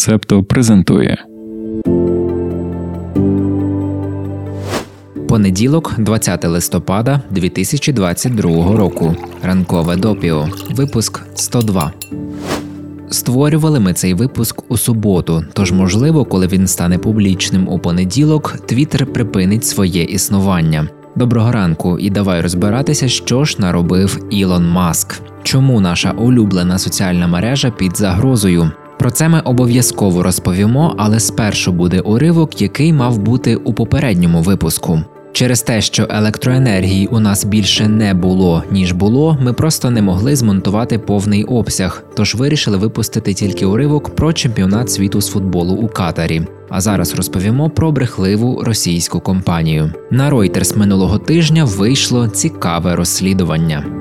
Септо презентує. Понеділок, 20 листопада 2022 року. Ранкове допіо. Випуск 102. Створювали ми цей випуск у суботу, тож, можливо, коли він стане публічним у понеділок, Твіттер припинить своє існування. Доброго ранку і давай розбиратися, що ж наробив Ілон Маск. Чому наша улюблена соціальна мережа під загрозою? Про це ми обов'язково розповімо, але спершу буде уривок, який мав бути у попередньому випуску. Через те, що електроенергії у нас більше не було ніж було, ми просто не могли змонтувати повний обсяг, тож вирішили випустити тільки уривок про чемпіонат світу з футболу у Катарі. А зараз розповімо про брехливу російську компанію. На Reuters минулого тижня вийшло цікаве розслідування.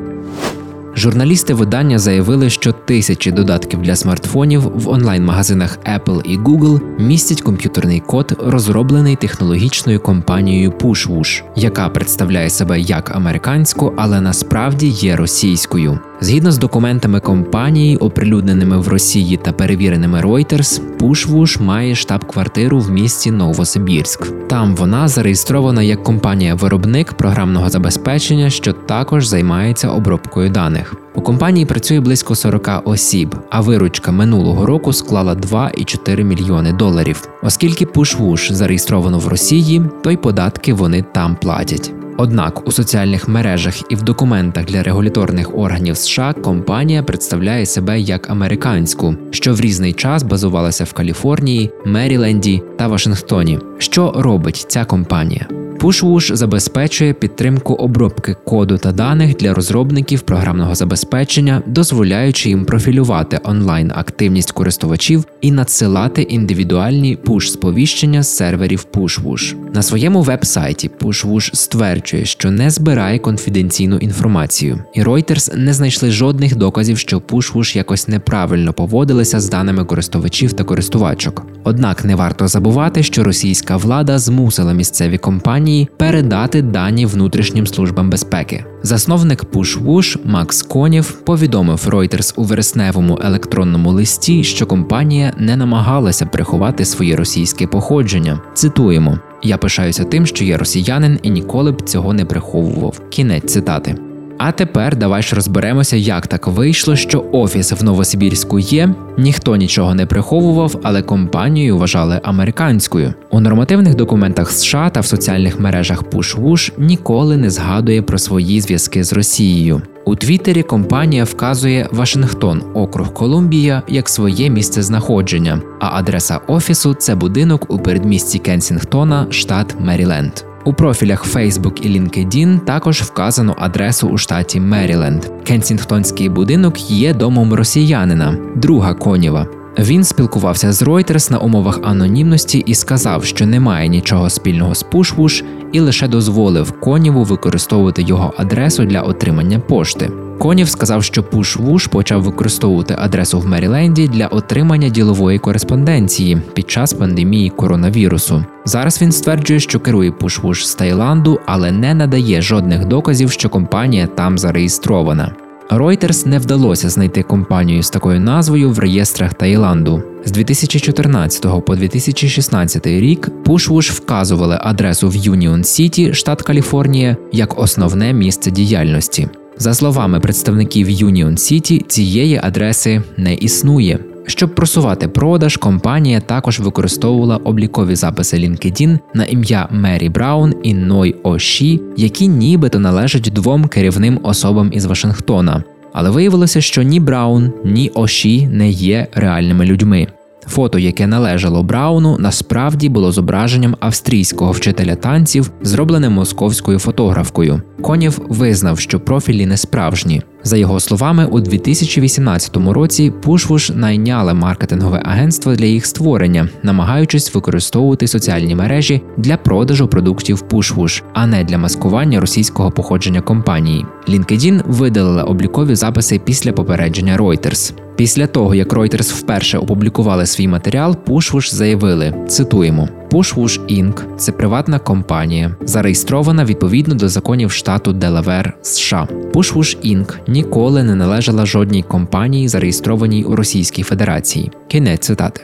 Журналісти видання заявили, що тисячі додатків для смартфонів в онлайн-магазинах Apple і Google містять комп'ютерний код, розроблений технологічною компанією PushWush, яка представляє себе як американську, але насправді є російською. Згідно з документами компанії, оприлюдненими в Росії та перевіреними Reuters, Пушвуш має штаб-квартиру в місті Новосибірськ. Там вона зареєстрована як компанія-виробник програмного забезпечення, що також займається обробкою даних. У компанії працює близько 40 осіб, а виручка минулого року склала 2,4 мільйони доларів. Оскільки Pushwoosh зареєстровано в Росії, то й податки вони там платять. Однак у соціальних мережах і в документах для регуляторних органів США компанія представляє себе як американську, що в різний час базувалася в Каліфорнії, Меріленді та Вашингтоні. Що робить ця компанія? PushWush забезпечує підтримку обробки коду та даних для розробників програмного забезпечення, дозволяючи їм профілювати онлайн активність користувачів і надсилати індивідуальні пуш-сповіщення з серверів PushWush. На своєму веб-сайті PushWush стверджує, що не збирає конфіденційну інформацію, і Reuters не знайшли жодних доказів, що PushWush якось неправильно поводилися з даними користувачів та користувачок. Однак не варто забувати, що російська влада змусила місцеві компанії компанії передати дані внутрішнім службам безпеки. Засновник PushWush Макс Конів повідомив Reuters у вересневому електронному листі, що компанія не намагалася приховати своє російське походження. Цитуємо: Я пишаюся тим, що я росіянин і ніколи б цього не приховував. Кінець цитати. А тепер давай ж розберемося, як так вийшло, що офіс в Новосибірську є, ніхто нічого не приховував, але компанію вважали американською. У нормативних документах США та в соціальних мережах PushWush ніколи не згадує про свої зв'язки з Росією. У Твіттері компанія вказує Вашингтон, округ Колумбія, як своє місце знаходження, а адреса офісу це будинок у передмісті Кенсінгтона, штат Меріленд. У профілях Facebook і LinkedIn також вказано адресу у штаті Меріленд. Кенсінгтонський будинок є домом росіянина, друга Конєва. Він спілкувався з Reuters на умовах анонімності і сказав, що немає нічого спільного з Пушвуш, і лише дозволив Конєву використовувати його адресу для отримання пошти. Конів сказав, що Pushwoosh почав використовувати адресу в Меріленді для отримання ділової кореспонденції під час пандемії коронавірусу. Зараз він стверджує, що керує Pushwoosh з Таїланду, але не надає жодних доказів, що компанія там зареєстрована. Reuters не вдалося знайти компанію з такою назвою в реєстрах Таїланду. З 2014 по 2016 рік Pushwoosh вказували адресу в Юніон Сіті, штат Каліфорнія, як основне місце діяльності. За словами представників Union City, цієї адреси не існує. Щоб просувати продаж, компанія також використовувала облікові записи LinkedIn на ім'я Мері Браун і Ной Оші, які нібито належать двом керівним особам із Вашингтона. Але виявилося, що ні Браун, ні Оші не є реальними людьми. Фото, яке належало Брауну, насправді було зображенням австрійського вчителя танців, зроблене московською фотографкою. Конєв визнав, що профілі не справжні. За його словами, у 2018 році Pushwush найняли маркетингове агентство для їх створення, намагаючись використовувати соціальні мережі для продажу продуктів Pushwoosh, а не для маскування російського походження компанії. LinkedIn видалила облікові записи після попередження Reuters. Після того, як Reuters вперше опублікували свій матеріал, Pushwoosh заявили: цитуємо. Pushwoosh Inc. – це приватна компанія, зареєстрована відповідно до законів штату Делавер США. Pushwoosh Inc. ніколи не належала жодній компанії, зареєстрованій у Російській Федерації. Кінець цитати.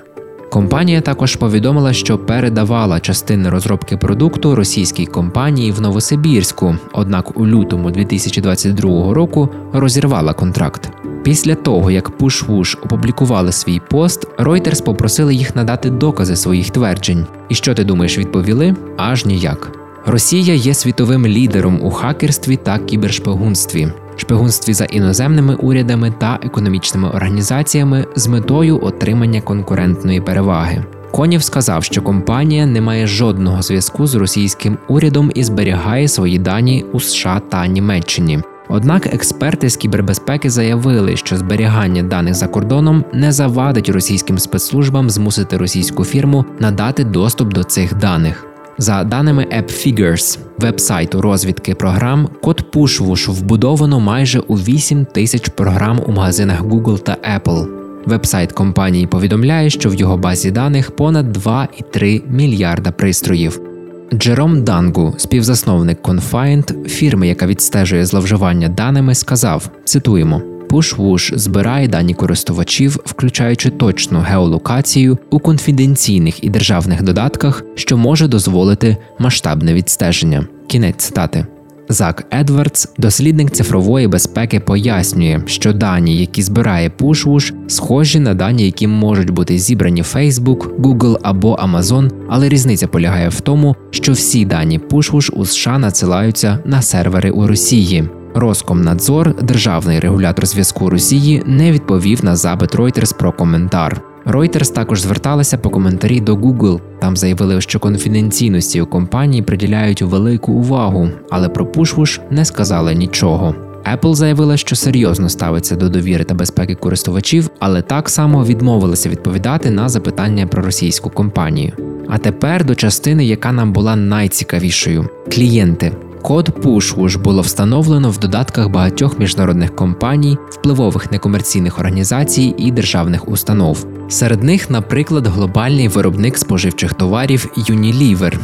Компанія також повідомила, що передавала частини розробки продукту російській компанії в Новосибірську, однак у лютому 2022 року розірвала контракт. Після того, як Pushwoosh опублікували свій пост, Reuters попросили їх надати докази своїх тверджень. І що ти думаєш, відповіли? Аж ніяк. Росія є світовим лідером у хакерстві та кібершпигунстві, шпигунстві за іноземними урядами та економічними організаціями з метою отримання конкурентної переваги. Конів сказав, що компанія не має жодного зв'язку з російським урядом і зберігає свої дані у США та Німеччині. Однак експерти з кібербезпеки заявили, що зберігання даних за кордоном не завадить російським спецслужбам змусити російську фірму надати доступ до цих даних. За даними AppFigures, вебсайту розвідки програм, код PushWush вбудовано майже у 8 тисяч програм у магазинах Google та Apple. Вебсайт компанії повідомляє, що в його базі даних понад 2,3 мільярда пристроїв. Джером Дангу, співзасновник Confined, фірми, яка відстежує зловживання даними, сказав: цитуємо. PushWush збирає дані користувачів, включаючи точну геолокацію у конфіденційних і державних додатках, що може дозволити масштабне відстеження. Кінець цитати. Зак Едвардс, дослідник цифрової безпеки, пояснює, що дані, які збирає PushWush, схожі на дані, які можуть бути зібрані Facebook, Google або Amazon, але різниця полягає в тому, що всі дані PushWush у США надсилаються на сервери у Росії. Роскомнадзор, державний регулятор зв'язку Росії, не відповів на запит Reuters про коментар. Reuters також зверталася по коментарі до Google. Там заявили, що конфіденційності у компанії приділяють велику увагу, але про Pushwush не сказали нічого. Apple заявила, що серйозно ставиться до довіри та безпеки користувачів, але так само відмовилася відповідати на запитання про російську компанію. А тепер до частини, яка нам була найцікавішою: клієнти. Код PushWush було встановлено в додатках багатьох міжнародних компаній, впливових некомерційних організацій і державних установ. Серед них, наприклад, глобальний виробник споживчих товарів Unilever,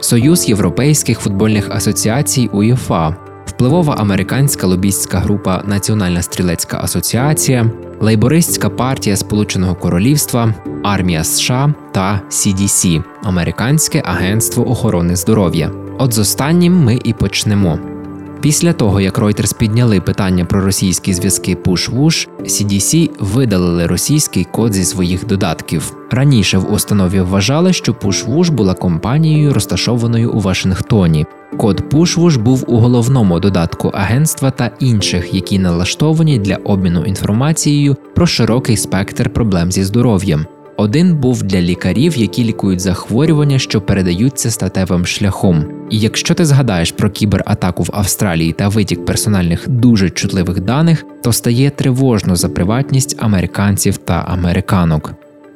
Союз Європейських футбольних асоціацій УЄФА, впливова американська лобістська група Національна стрілецька асоціація, Лейбористська партія Сполученого Королівства, Армія США та CDC – Американське агентство охорони здоров'я. От з останнім ми і почнемо. Після того, як Reuters підняли питання про російські зв'язки Push-Wush, CDC видалили російський код зі своїх додатків. Раніше в установі вважали, що Push-Wush була компанією, розташованою у Вашингтоні. Код Push-Wush був у головному додатку агентства та інших, які налаштовані для обміну інформацією про широкий спектр проблем зі здоров'ям. Один був для лікарів, які лікують захворювання, що передаються статевим шляхом. І якщо ти згадаєш про кібератаку в Австралії та витік персональних дуже чутливих даних, то стає тривожно за приватність американців та американок.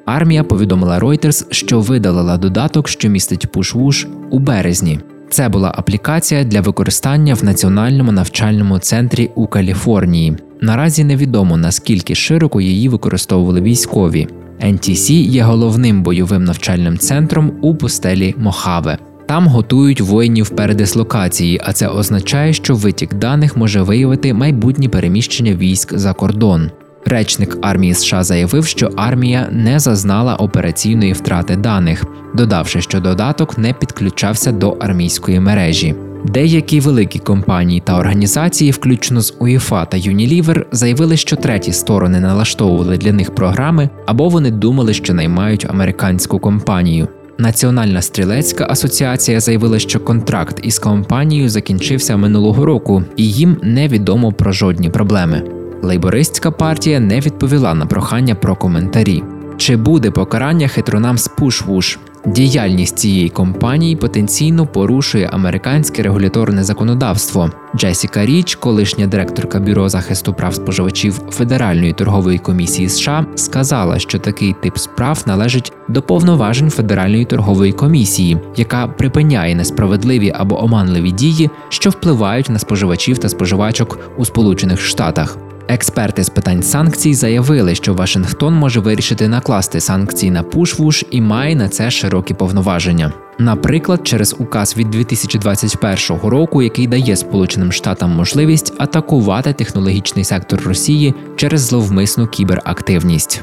Армія повідомила Reuters, що видалила додаток, що містить PushWush у березні. Це була аплікація для використання в національному навчальному центрі у Каліфорнії. Наразі невідомо наскільки широко її використовували військові. NTC є головним бойовим навчальним центром у пустелі Мохаве. Там готують воїнів передислокації, а це означає, що витік даних може виявити майбутнє переміщення військ за кордон. Речник армії США заявив, що армія не зазнала операційної втрати даних, додавши, що додаток не підключався до армійської мережі. Деякі великі компанії та організації, включно з УЄФА та Unilever, заявили, що треті сторони налаштовували для них програми або вони думали, що наймають американську компанію. Національна стрілецька асоціація заявила, що контракт із компанією закінчився минулого року, і їм невідомо про жодні проблеми. Лейбористська партія не відповіла на прохання про коментарі. Чи буде покарання хитрунам з Pushwush? Діяльність цієї компанії потенційно порушує американське регуляторне законодавство. Джесіка Річ, колишня директорка бюро захисту прав споживачів Федеральної торгової комісії США, сказала, що такий тип справ належить до повноважень Федеральної торгової комісії, яка припиняє несправедливі або оманливі дії, що впливають на споживачів та споживачок у Сполучених Штатах. Експерти з питань санкцій заявили, що Вашингтон може вирішити накласти санкції на Пушвуш і має на це широкі повноваження. Наприклад, через указ від 2021 року, який дає Сполученим Штатам можливість атакувати технологічний сектор Росії через зловмисну кіберактивність.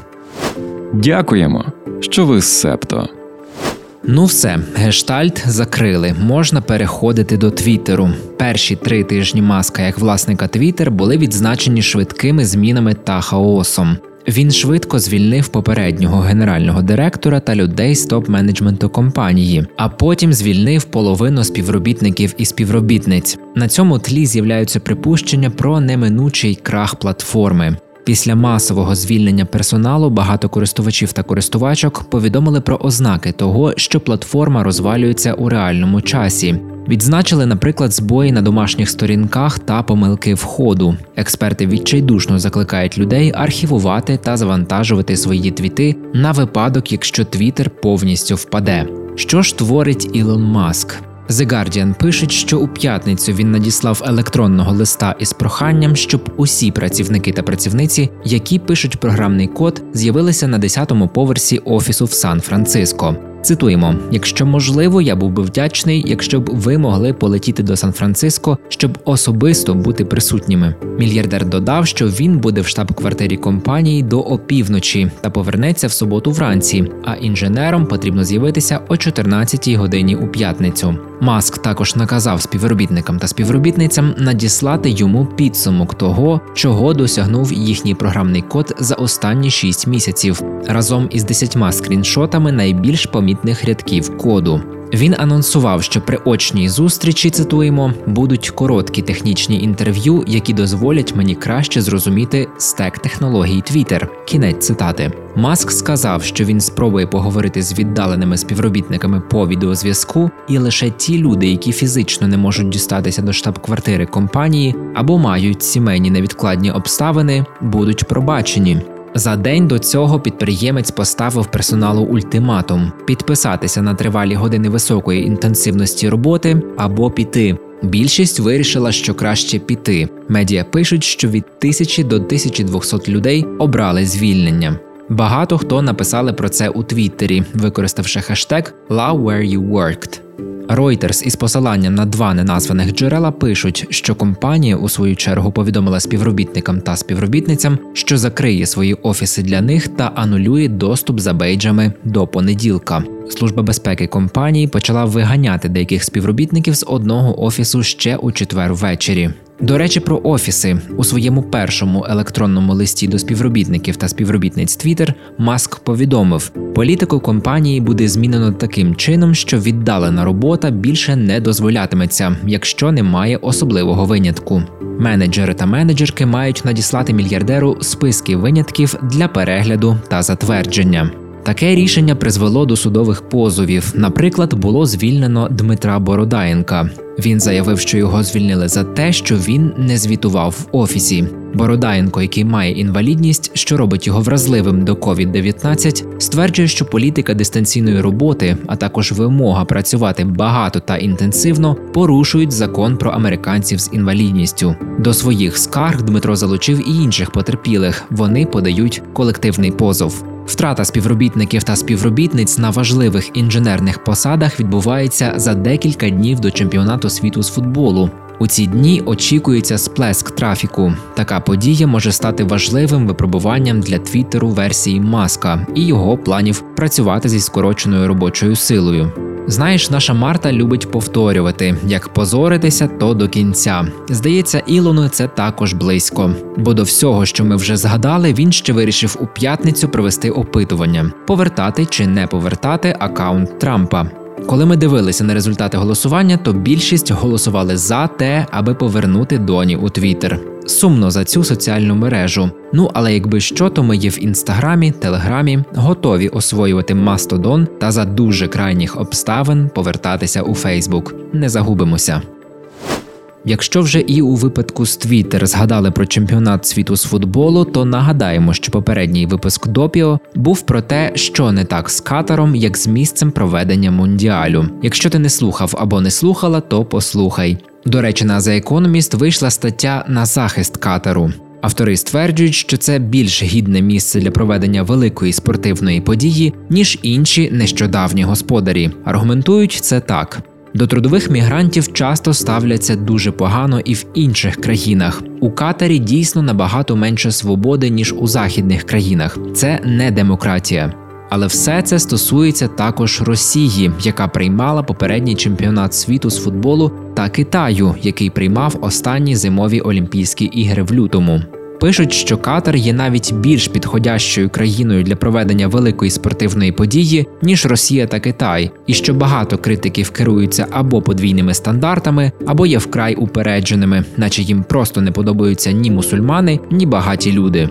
Дякуємо, що ви септо. Ну все, гештальт закрили. Можна переходити до Твіттеру. Перші три тижні маска як власника Твіттер були відзначені швидкими змінами та хаосом. Він швидко звільнив попереднього генерального директора та людей з топ-менеджменту компанії, а потім звільнив половину співробітників і співробітниць. На цьому тлі з'являються припущення про неминучий крах платформи. Після масового звільнення персоналу багато користувачів та користувачок повідомили про ознаки того, що платформа розвалюється у реальному часі. Відзначили, наприклад, збої на домашніх сторінках та помилки входу. Експерти відчайдушно закликають людей архівувати та завантажувати свої твіти на випадок, якщо Твіттер повністю впаде. Що ж творить Ілон Маск? The Guardian пишуть, що у п'ятницю він надіслав електронного листа із проханням, щоб усі працівники та працівниці, які пишуть програмний код, з'явилися на 10-му поверсі офісу в Сан-Франциско. Цитуємо: якщо можливо, я був би вдячний, якщо б ви могли полетіти до Сан-Франциско, щоб особисто бути присутніми. Мільярдер додав, що він буде в штаб-квартирі компанії до опівночі та повернеться в суботу вранці. А інженерам потрібно з'явитися о 14-й годині у п'ятницю. Маск також наказав співробітникам та співробітницям надіслати йому підсумок того, чого досягнув їхній програмний код за останні 6 місяців, разом із 10 скріншотами найбільш помітних рядків коду. Він анонсував, що при очній зустрічі цитуємо будуть короткі технічні інтерв'ю, які дозволять мені краще зрозуміти стек технологій Twitter. Кінець цитати. Маск сказав, що він спробує поговорити з віддаленими співробітниками по відеозв'язку, і лише ті люди, які фізично не можуть дістатися до штаб-квартири компанії або мають сімейні невідкладні обставини, будуть пробачені. За день до цього підприємець поставив персоналу ультиматум підписатися на тривалі години високої інтенсивності роботи або піти. Більшість вирішила, що краще піти. Медіа пишуть, що від 1000 до 1200 людей обрали звільнення. Багато хто написали про це у Твіттері, використавши хештег «Love where you worked». Reuters із посиланням на два неназваних джерела пишуть, що компанія у свою чергу повідомила співробітникам та співробітницям, що закриє свої офіси для них та анулює доступ за бейджами до понеділка. Служба безпеки компанії почала виганяти деяких співробітників з одного офісу ще у четвер ввечері. До речі, про офіси у своєму першому електронному листі до співробітників та співробітниць Twitter Маск повідомив, політику компанії буде змінено таким чином, що віддалена робота більше не дозволятиметься, якщо немає особливого винятку. Менеджери та менеджерки мають надіслати мільярдеру списки винятків для перегляду та затвердження. Таке рішення призвело до судових позовів. Наприклад, було звільнено Дмитра Бородаєнка. Він заявив, що його звільнили за те, що він не звітував в офісі. Бородаєнко, який має інвалідність, що робить його вразливим до COVID-19, стверджує, що політика дистанційної роботи, а також вимога працювати багато та інтенсивно, порушують закон про американців з інвалідністю. До своїх скарг Дмитро залучив і інших потерпілих. Вони подають колективний позов. Втрата співробітників та співробітниць на важливих інженерних посадах відбувається за декілька днів до чемпіонату світу з футболу. У ці дні очікується сплеск трафіку. Така подія може стати важливим випробуванням для твіттеру версії маска і його планів працювати зі скороченою робочою силою. Знаєш, наша Марта любить повторювати: як позоритися, то до кінця. Здається, Ілону це також близько, бо до всього, що ми вже згадали, він ще вирішив у п'ятницю провести опитування: повертати чи не повертати акаунт Трампа. Коли ми дивилися на результати голосування, то більшість голосували за те, аби повернути доні у Твіттер. Сумно за цю соціальну мережу. Ну але якби що, то ми є в інстаграмі, телеграмі, готові освоювати Мастодон та за дуже крайніх обставин повертатися у Фейсбук. Не загубимося. Якщо вже і у випадку з Twitter згадали про чемпіонат світу з футболу, то нагадаємо, що попередній випуск допіо був про те, що не так з катаром, як з місцем проведення мундіалю. Якщо ти не слухав або не слухала, то послухай. До речі, на The Economist вийшла стаття на захист катару. Автори стверджують, що це більш гідне місце для проведення великої спортивної події, ніж інші нещодавні господарі. Аргументують це так. До трудових мігрантів часто ставляться дуже погано і в інших країнах. У Катарі дійсно набагато менше свободи ніж у західних країнах. Це не демократія. Але все це стосується також Росії, яка приймала попередній чемпіонат світу з футболу, та Китаю, який приймав останні зимові Олімпійські ігри в лютому. Пишуть, що Катар є навіть більш підходящою країною для проведення великої спортивної події, ніж Росія та Китай, і що багато критиків керуються або подвійними стандартами, або є вкрай упередженими, наче їм просто не подобаються ні мусульмани, ні багаті люди.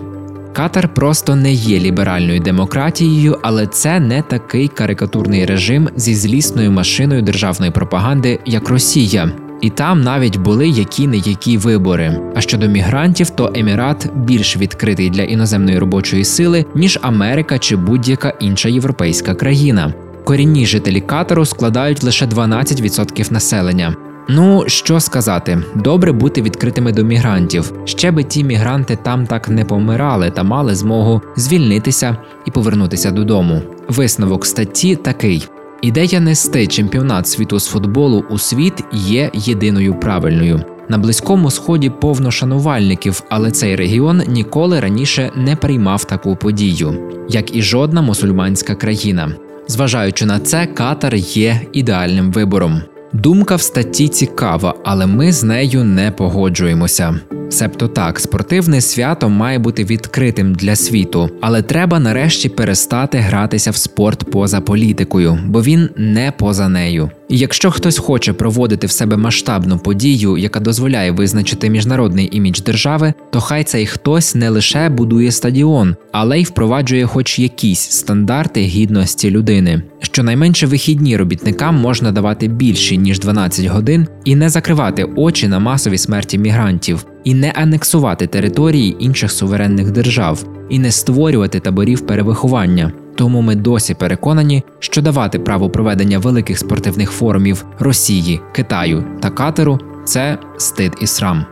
Катар просто не є ліберальною демократією, але це не такий карикатурний режим зі злісною машиною державної пропаганди, як Росія. І там навіть були які не які вибори. А щодо мігрантів, то Емірат більш відкритий для іноземної робочої сили, ніж Америка чи будь-яка інша європейська країна. Корінні жителі Катару складають лише 12% населення. Ну що сказати, добре бути відкритими до мігрантів. Ще би ті мігранти там так не помирали та мали змогу звільнитися і повернутися додому. Висновок статті такий: ідея нести чемпіонат світу з футболу у світ є єдиною правильною. На близькому сході повно шанувальників, але цей регіон ніколи раніше не приймав таку подію, як і жодна мусульманська країна. Зважаючи на це, Катар є ідеальним вибором. Думка в статті цікава, але ми з нею не погоджуємося. Себто так, спортивне свято має бути відкритим для світу, але треба нарешті перестати гратися в спорт поза політикою, бо він не поза нею. Якщо хтось хоче проводити в себе масштабну подію, яка дозволяє визначити міжнародний імідж держави, то хай цей хтось не лише будує стадіон, але й впроваджує хоч якісь стандарти гідності людини. Щонайменше вихідні робітникам можна давати більше ніж 12 годин і не закривати очі на масові смерті мігрантів, і не анексувати території інших суверенних держав, і не створювати таборів перевиховання. Тому ми досі переконані, що давати право проведення великих спортивних форумів Росії, Китаю та Катеру це стид і срам.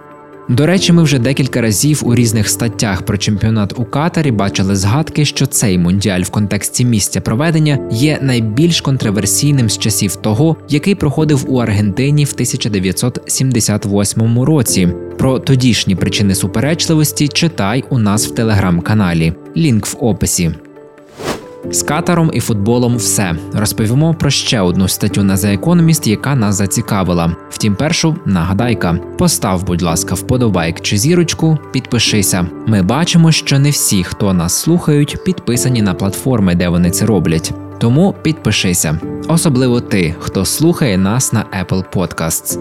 До речі, ми вже декілька разів у різних статтях про чемпіонат у Катарі бачили згадки, що цей мундіаль в контексті місця проведення є найбільш контроверсійним з часів того, який проходив у Аргентині в 1978 році. Про тодішні причини суперечливості читай у нас в телеграм-каналі. Лінк в описі. З катаром і футболом все розповімо про ще одну статтю на The Economist, яка нас зацікавила. Втім, першу нагадайка: постав, будь ласка, вподобайк чи зірочку, підпишися. Ми бачимо, що не всі, хто нас слухають, підписані на платформи, де вони це роблять. Тому підпишися, особливо ти, хто слухає нас на Apple Podcasts.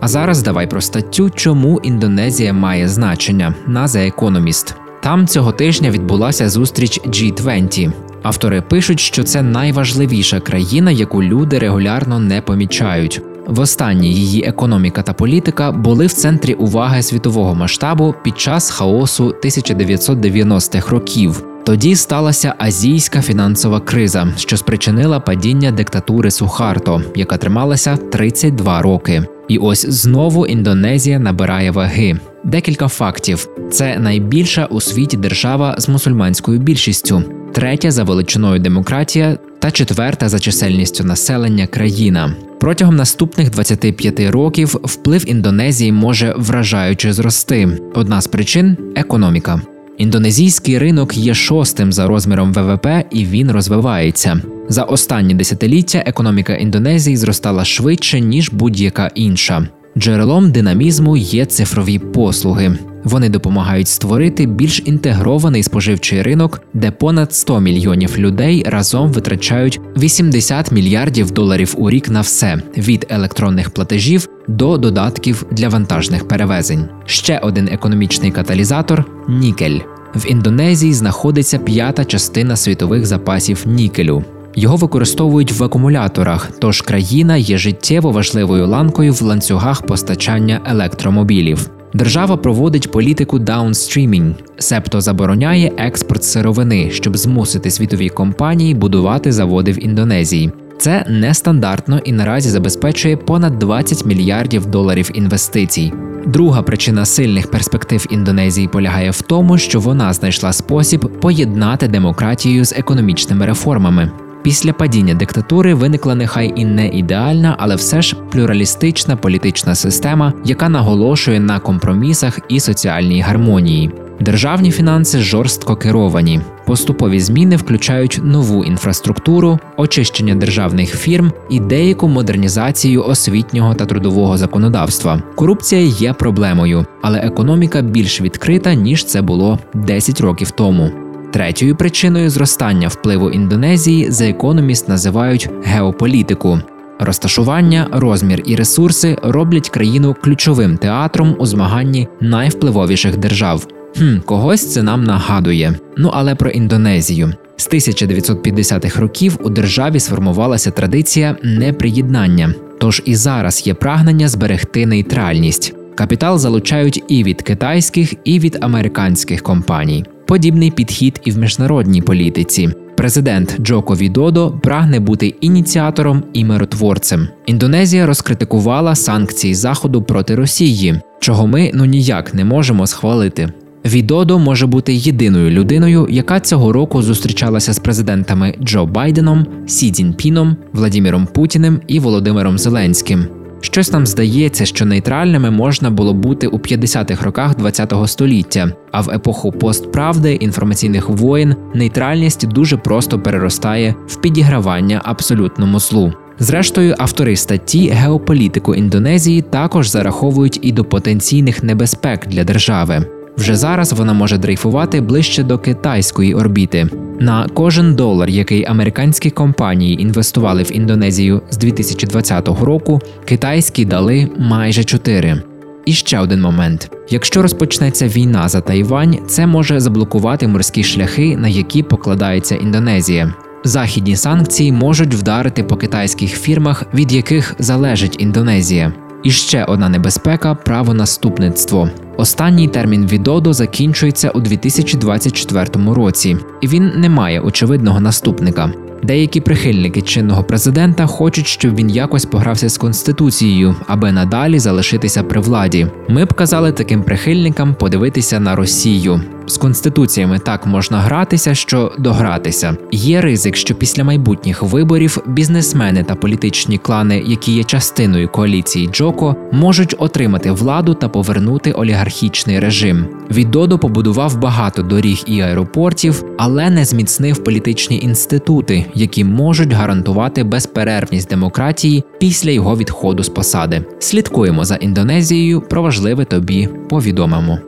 А зараз давай про статтю, чому Індонезія має значення на The Economist. Там цього тижня відбулася зустріч G20. Автори пишуть, що це найважливіша країна, яку люди регулярно не помічають. Востаннє її економіка та політика були в центрі уваги світового масштабу під час хаосу 1990-х років. Тоді сталася азійська фінансова криза, що спричинила падіння диктатури Сухарто, яка трималася 32 роки. І ось знову Індонезія набирає ваги. Декілька фактів: це найбільша у світі держава з мусульманською більшістю, третя за величиною демократія та четверта за чисельністю населення країна. Протягом наступних 25 років вплив Індонезії може вражаюче зрости. Одна з причин економіка. Індонезійський ринок є шостим за розміром ВВП і він розвивається. За останні десятиліття економіка Індонезії зростала швидше ніж будь-яка інша. Джерелом динамізму є цифрові послуги. Вони допомагають створити більш інтегрований споживчий ринок, де понад 100 мільйонів людей разом витрачають 80 мільярдів доларів у рік на все від електронних платежів до додатків для вантажних перевезень. Ще один економічний каталізатор нікель. В Індонезії знаходиться п'ята частина світових запасів нікелю. Його використовують в акумуляторах, тож країна є життєво важливою ланкою в ланцюгах постачання електромобілів. Держава проводить політику даунстрімінг, себто забороняє експорт сировини, щоб змусити світові компанії будувати заводи в Індонезії. Це нестандартно і наразі забезпечує понад 20 мільярдів доларів інвестицій. Друга причина сильних перспектив Індонезії полягає в тому, що вона знайшла спосіб поєднати демократію з економічними реформами. Після падіння диктатури виникла нехай і не ідеальна, але все ж плюралістична політична система, яка наголошує на компромісах і соціальній гармонії. Державні фінанси жорстко керовані. Поступові зміни включають нову інфраструктуру, очищення державних фірм і деяку модернізацію освітнього та трудового законодавства. Корупція є проблемою, але економіка більш відкрита ніж це було 10 років тому. Третьою причиною зростання впливу Індонезії за економіст називають геополітику. Розташування, розмір і ресурси роблять країну ключовим театром у змаганні найвпливовіших держав. Хм, когось це нам нагадує. Ну але про Індонезію. З 1950-х років у державі сформувалася традиція неприєднання. Тож і зараз є прагнення зберегти нейтральність. Капітал залучають і від китайських, і від американських компаній. Подібний підхід і в міжнародній політиці. Президент Джоко Відодо прагне бути ініціатором і миротворцем. Індонезія розкритикувала санкції Заходу проти Росії, чого ми ну ніяк не можемо схвалити. Відодо може бути єдиною людиною, яка цього року зустрічалася з президентами Джо Байденом, Сі Цзіньпіном, Владіміром Путіним і Володимиром Зеленським. Щось нам здається, що нейтральними можна було бути у 50-х роках ХХ століття, а в епоху постправди інформаційних воєн нейтральність дуже просто переростає в підігравання абсолютному злу. Зрештою, автори статті геополітику Індонезії також зараховують і до потенційних небезпек для держави. Вже зараз вона може дрейфувати ближче до китайської орбіти. На кожен долар, який американські компанії інвестували в Індонезію з 2020 року, китайські дали майже 4. І ще один момент: якщо розпочнеться війна за Тайвань, це може заблокувати морські шляхи, на які покладається Індонезія. Західні санкції можуть вдарити по китайських фірмах, від яких залежить Індонезія. І ще одна небезпека правонаступництво. Останній термін відоду закінчується у 2024 році, і він не має очевидного наступника. Деякі прихильники чинного президента хочуть, щоб він якось погрався з конституцією, аби надалі залишитися при владі. Ми б казали таким прихильникам подивитися на Росію. З конституціями так можна гратися, що догратися. Є ризик, що після майбутніх виборів бізнесмени та політичні клани, які є частиною коаліції Джоко, можуть отримати владу та повернути олігархічний режим. Відодо побудував багато доріг і аеропортів, але не зміцнив політичні інститути, які можуть гарантувати безперервність демократії після його відходу з посади. Слідкуємо за Індонезією. Про важливе тобі повідомимо.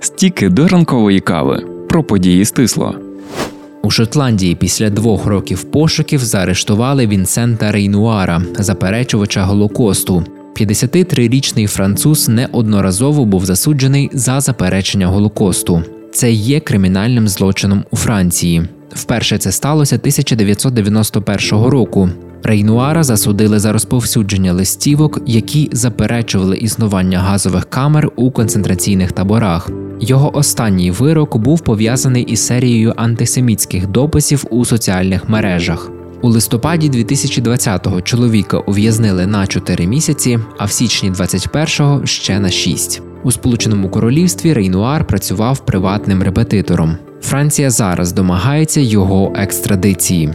Стіки до ранкової кави. Про події стисло. У Шотландії після двох років пошуків заарештували Вінсента Рейнуара, заперечувача Голокосту. 53-річний француз неодноразово був засуджений за заперечення Голокосту. Це є кримінальним злочином у Франції. Вперше це сталося 1991 року. Рейнуара засудили за розповсюдження листівок, які заперечували існування газових камер у концентраційних таборах. Його останній вирок був пов'язаний із серією антисемітських дописів у соціальних мережах. У листопаді 2020-го чоловіка ув'язнили на 4 місяці, а в січні 21-го ще на 6. У Сполученому Королівстві Рейнуар працював приватним репетитором. Франція зараз домагається його екстрадиції.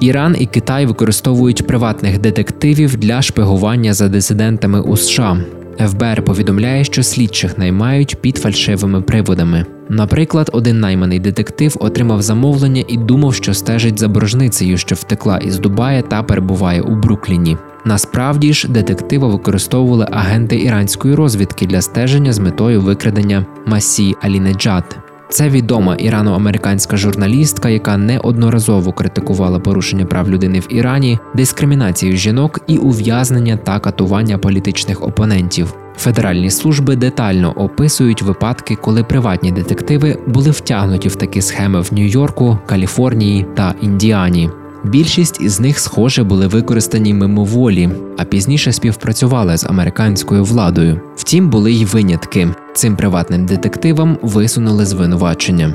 Іран і Китай використовують приватних детективів для шпигування за дисидентами у США. ФБР повідомляє, що слідчих наймають під фальшивими приводами. Наприклад, один найманий детектив отримав замовлення і думав, що стежить за боржницею, що втекла із Дубая та перебуває у Брукліні. Насправді ж, детектива використовували агенти іранської розвідки для стеження з метою викрадення Масі Алінеджат. Це відома ірано-американська журналістка, яка неодноразово критикувала порушення прав людини в Ірані, дискримінацію жінок і ув'язнення та катування політичних опонентів. Федеральні служби детально описують випадки, коли приватні детективи були втягнуті в такі схеми в Нью-Йорку, Каліфорнії та Індіані. Більшість із них, схоже, були використані мимоволі, а пізніше співпрацювали з американською владою. Втім, були й винятки. Цим приватним детективам висунули звинувачення.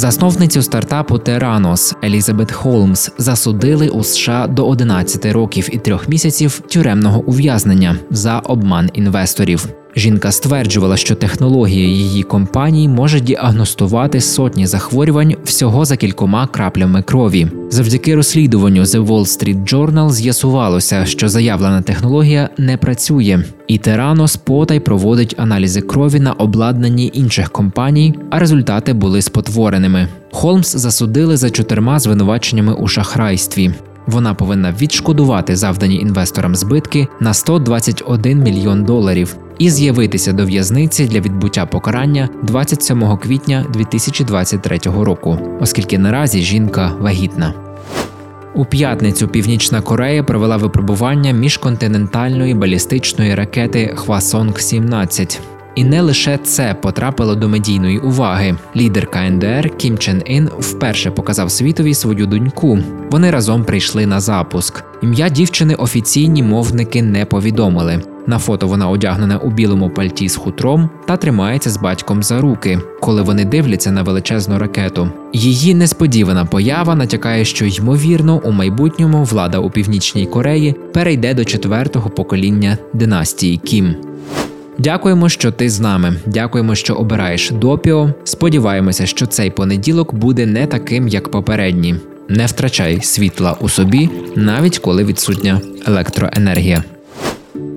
Засновницю стартапу Теранос Елізабет Холмс засудили у США до 11 років і трьох місяців тюремного ув'язнення за обман інвесторів. Жінка стверджувала, що технологія її компанії може діагностувати сотні захворювань всього за кількома краплями крові. Завдяки розслідуванню The Wall Street Journal з'ясувалося, що заявлена технологія не працює, і Теранос потай проводить аналізи крові на обладнанні інших компаній, а результати були спотвореними. Холмс засудили за чотирма звинуваченнями у шахрайстві. Вона повинна відшкодувати завдані інвесторам збитки на 121 мільйон доларів і з'явитися до в'язниці для відбуття покарання 27 квітня 2023 року, оскільки наразі жінка вагітна. У п'ятницю Північна Корея провела випробування міжконтинентальної балістичної ракети Хвасонг 17 і не лише це потрапило до медійної уваги. Лідер КНДР Кім Чен Ін вперше показав світові свою доньку. Вони разом прийшли на запуск. Ім'я дівчини офіційні мовники не повідомили. На фото вона одягнена у білому пальті з хутром та тримається з батьком за руки, коли вони дивляться на величезну ракету. Її несподівана поява натякає, що ймовірно у майбутньому влада у північній Кореї перейде до четвертого покоління династії Кім. Дякуємо, що ти з нами. Дякуємо, що обираєш допіо. Сподіваємося, що цей понеділок буде не таким, як попередні. Не втрачай світла у собі, навіть коли відсутня електроенергія.